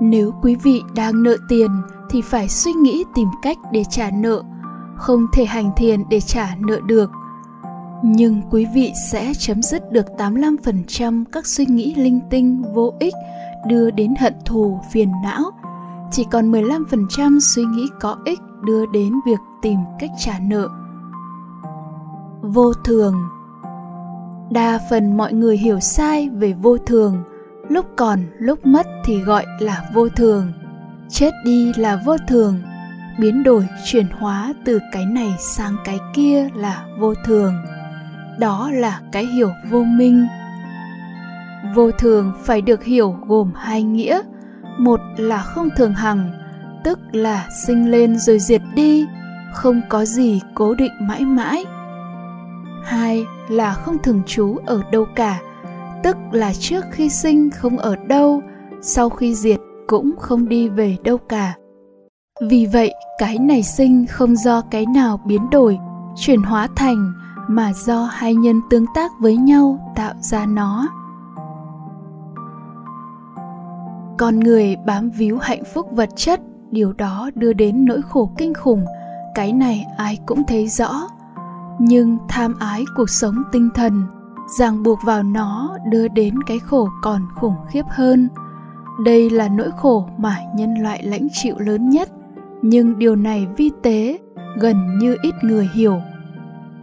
nếu quý vị đang nợ tiền thì phải suy nghĩ tìm cách để trả nợ, không thể hành thiền để trả nợ được. Nhưng quý vị sẽ chấm dứt được 85% các suy nghĩ linh tinh vô ích, đưa đến hận thù, phiền não. Chỉ còn 15% suy nghĩ có ích đưa đến việc tìm cách trả nợ. Vô thường. Đa phần mọi người hiểu sai về vô thường lúc còn, lúc mất thì gọi là vô thường. Chết đi là vô thường. Biến đổi, chuyển hóa từ cái này sang cái kia là vô thường. Đó là cái hiểu vô minh. Vô thường phải được hiểu gồm hai nghĩa. Một là không thường hằng, tức là sinh lên rồi diệt đi, không có gì cố định mãi mãi. Hai là không thường trú ở đâu cả tức là trước khi sinh không ở đâu, sau khi diệt cũng không đi về đâu cả. Vì vậy, cái này sinh không do cái nào biến đổi, chuyển hóa thành mà do hai nhân tương tác với nhau tạo ra nó. Con người bám víu hạnh phúc vật chất, điều đó đưa đến nỗi khổ kinh khủng, cái này ai cũng thấy rõ. Nhưng tham ái cuộc sống tinh thần ràng buộc vào nó đưa đến cái khổ còn khủng khiếp hơn. Đây là nỗi khổ mà nhân loại lãnh chịu lớn nhất, nhưng điều này vi tế gần như ít người hiểu.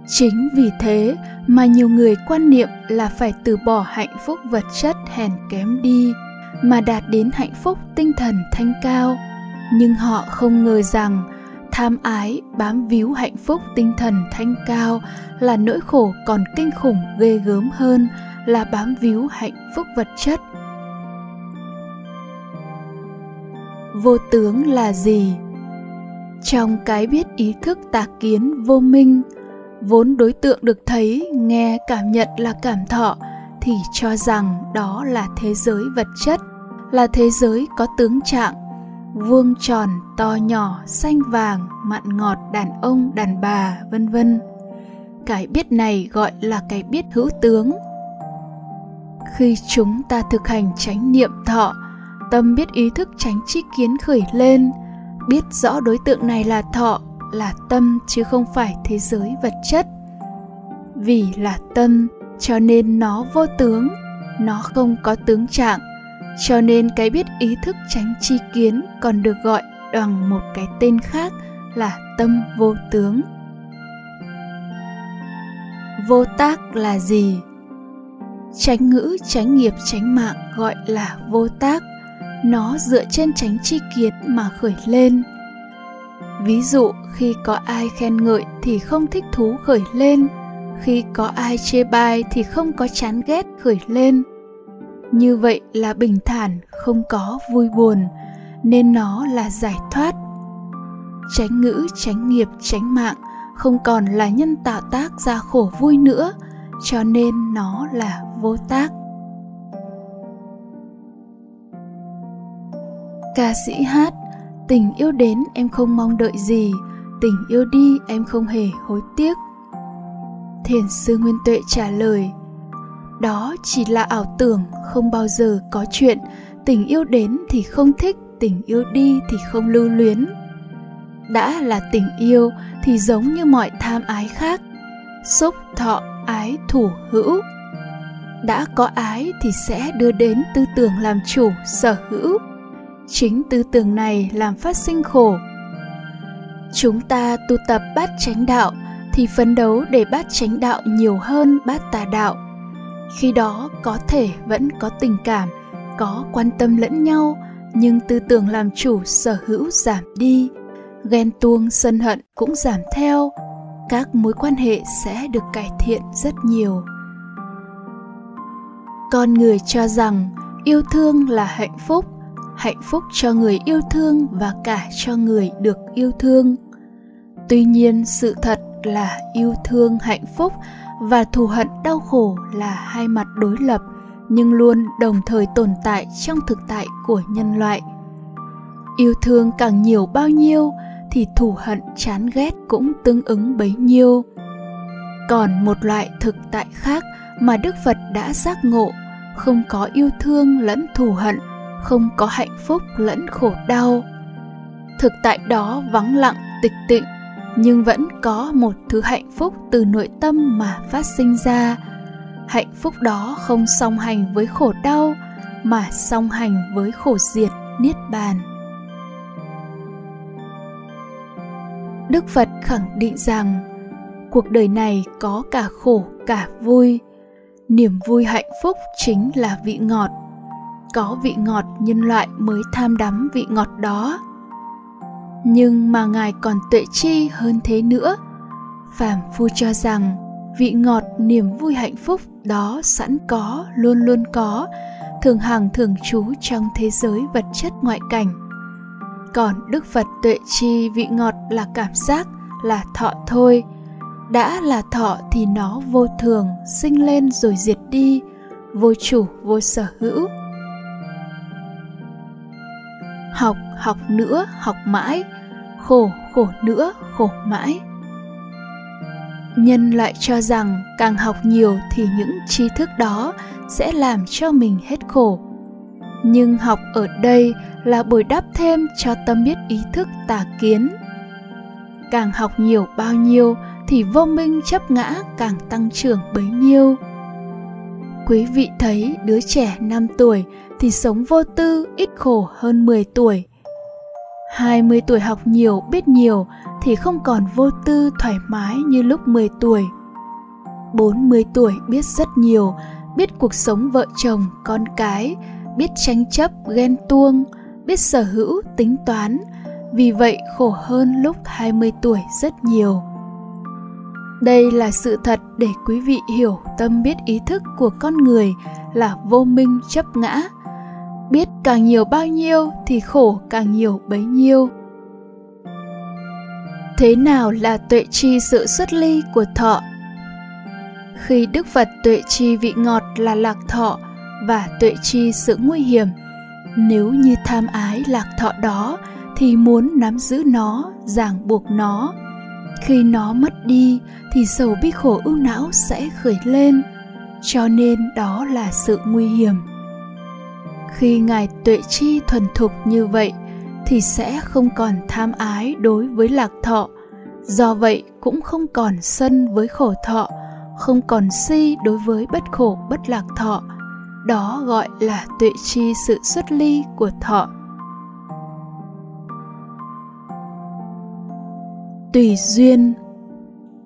Chính vì thế mà nhiều người quan niệm là phải từ bỏ hạnh phúc vật chất hèn kém đi, mà đạt đến hạnh phúc tinh thần thanh cao. Nhưng họ không ngờ rằng tham ái, bám víu hạnh phúc tinh thần thanh cao là nỗi khổ còn kinh khủng ghê gớm hơn là bám víu hạnh phúc vật chất. Vô tướng là gì? Trong cái biết ý thức tà kiến vô minh, vốn đối tượng được thấy, nghe, cảm nhận là cảm thọ, thì cho rằng đó là thế giới vật chất, là thế giới có tướng trạng vuông tròn to nhỏ, xanh vàng, mặn ngọt, đàn ông, đàn bà, vân vân. Cái biết này gọi là cái biết hữu tướng. Khi chúng ta thực hành chánh niệm thọ, tâm biết ý thức tránh chi kiến khởi lên, biết rõ đối tượng này là thọ, là tâm chứ không phải thế giới vật chất. Vì là tâm, cho nên nó vô tướng, nó không có tướng trạng cho nên cái biết ý thức tránh chi kiến còn được gọi bằng một cái tên khác là tâm vô tướng. Vô tác là gì? Tránh ngữ tránh nghiệp tránh mạng gọi là vô tác. Nó dựa trên tránh chi kiến mà khởi lên. Ví dụ, khi có ai khen ngợi thì không thích thú khởi lên. Khi có ai chê bai thì không có chán ghét khởi lên như vậy là bình thản, không có vui buồn, nên nó là giải thoát. Tránh ngữ tránh nghiệp tránh mạng không còn là nhân tạo tác ra khổ vui nữa, cho nên nó là vô tác. Ca sĩ hát, tình yêu đến em không mong đợi gì, tình yêu đi em không hề hối tiếc. Thiền sư nguyên tuệ trả lời đó chỉ là ảo tưởng, không bao giờ có chuyện. Tình yêu đến thì không thích, tình yêu đi thì không lưu luyến. Đã là tình yêu thì giống như mọi tham ái khác. Xúc thọ, ái thủ hữu. Đã có ái thì sẽ đưa đến tư tưởng làm chủ, sở hữu. Chính tư tưởng này làm phát sinh khổ. Chúng ta tu tập bát chánh đạo thì phấn đấu để bát chánh đạo nhiều hơn bát tà đạo khi đó có thể vẫn có tình cảm, có quan tâm lẫn nhau, nhưng tư tưởng làm chủ, sở hữu giảm đi, ghen tuông, sân hận cũng giảm theo. Các mối quan hệ sẽ được cải thiện rất nhiều. Con người cho rằng yêu thương là hạnh phúc hạnh phúc cho người yêu thương và cả cho người được yêu thương. Tuy nhiên, sự thật là yêu thương hạnh phúc và thù hận đau khổ là hai mặt đối lập, nhưng luôn đồng thời tồn tại trong thực tại của nhân loại. Yêu thương càng nhiều bao nhiêu, thì thù hận, chán ghét cũng tương ứng bấy nhiêu. Còn một loại thực tại khác mà đức phật đã giác ngộ, không có yêu thương lẫn thù hận, không có hạnh phúc lẫn khổ đau. Thực tại đó vắng lặng, tịch tịnh nhưng vẫn có một thứ hạnh phúc từ nội tâm mà phát sinh ra. Hạnh phúc đó không song hành với khổ đau, mà song hành với khổ diệt, niết bàn. Đức phật khẳng định rằng, cuộc đời này có cả khổ, cả vui. Niềm vui hạnh phúc chính là vị ngọt. Có vị ngọt nhân loại mới tham đắm vị ngọt đó nhưng mà ngài còn tuệ chi hơn thế nữa. Phàm phu cho rằng, vị ngọt niềm vui hạnh phúc đó sẵn có, luôn luôn có, thường hằng thường trú trong thế giới vật chất ngoại cảnh. Còn đức phật tuệ chi vị ngọt là cảm giác, là thọ thôi. Đã là thọ thì nó vô thường, sinh lên rồi diệt đi, vô chủ, vô sở hữu. Học học nữa, học mãi khổ khổ nữa, khổ mãi. Nhân lại cho rằng càng học nhiều thì những tri thức đó sẽ làm cho mình hết khổ. Nhưng học ở đây là bồi đắp thêm cho tâm biết ý thức tà kiến. Càng học nhiều bao nhiêu thì vô minh chấp ngã càng tăng trưởng bấy nhiêu. Quý vị thấy đứa trẻ 5 tuổi thì sống vô tư ít khổ hơn 10 tuổi. 20 tuổi học nhiều biết nhiều thì không còn vô tư thoải mái như lúc 10 tuổi. 40 tuổi biết rất nhiều, biết cuộc sống vợ chồng, con cái, biết tranh chấp, ghen tuông, biết sở hữu, tính toán, vì vậy khổ hơn lúc 20 tuổi rất nhiều. Đây là sự thật để quý vị hiểu tâm biết ý thức của con người là vô minh chấp ngã, biết càng nhiều bao nhiêu thì khổ càng nhiều bấy nhiêu. Thế nào là tuệ chi sự xuất ly của thọ? Khi đức phật tuệ chi vị ngọt là lạc thọ và tuệ chi sự nguy hiểm, nếu như tham ái lạc thọ đó thì muốn nắm giữ nó, ràng buộc nó. Khi nó mất đi thì sầu bi khổ ưu não sẽ khởi lên, cho nên đó là sự nguy hiểm khi ngài tuệ chi thuần thục như vậy, thì sẽ không còn tham ái đối với lạc thọ. Do vậy cũng không còn sân với khổ thọ, không còn si đối với bất khổ, bất lạc thọ. Đó gọi là tuệ chi sự xuất ly của thọ. Tùy duyên.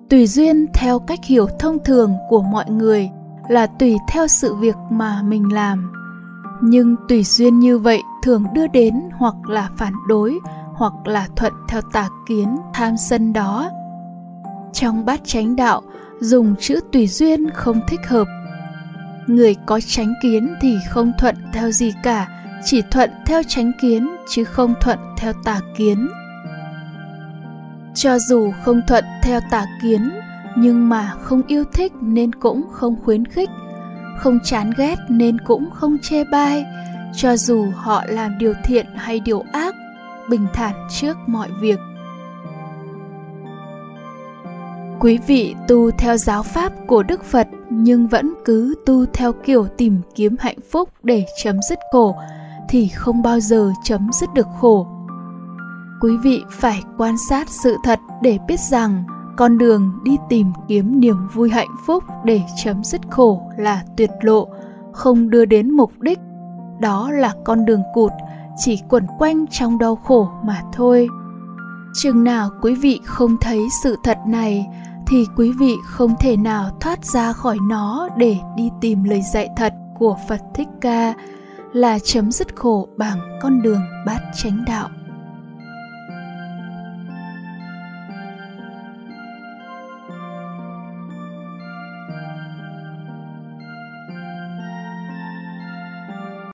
Tùy duyên theo cách hiểu thông thường của mọi người là tùy theo sự việc mà mình làm nhưng tùy duyên như vậy thường đưa đến hoặc là phản đối, hoặc là thuận theo tà kiến tham sân đó. Trong bát chánh đạo, dùng chữ tùy duyên không thích hợp. Người có chánh kiến thì không thuận theo gì cả, chỉ thuận theo chánh kiến chứ không thuận theo tà kiến. Cho dù không thuận theo tà kiến, nhưng mà không yêu thích nên cũng không khuyến khích không chán ghét nên cũng không chê bai, cho dù họ làm điều thiện hay điều ác, bình thản trước mọi việc. Quý vị tu theo giáo pháp của đức phật nhưng vẫn cứ tu theo kiểu tìm kiếm hạnh phúc để chấm dứt khổ, thì không bao giờ chấm dứt được khổ. Quý vị phải quan sát sự thật để biết rằng con đường đi tìm kiếm niềm vui hạnh phúc để chấm dứt khổ là tuyệt lộ, không đưa đến mục đích. Đó là con đường cụt, chỉ quẩn quanh trong đau khổ mà thôi. Chừng nào quý vị không thấy sự thật này, thì quý vị không thể nào thoát ra khỏi nó để đi tìm lời dạy thật của phật thích ca, là chấm dứt khổ bằng con đường bát chánh đạo.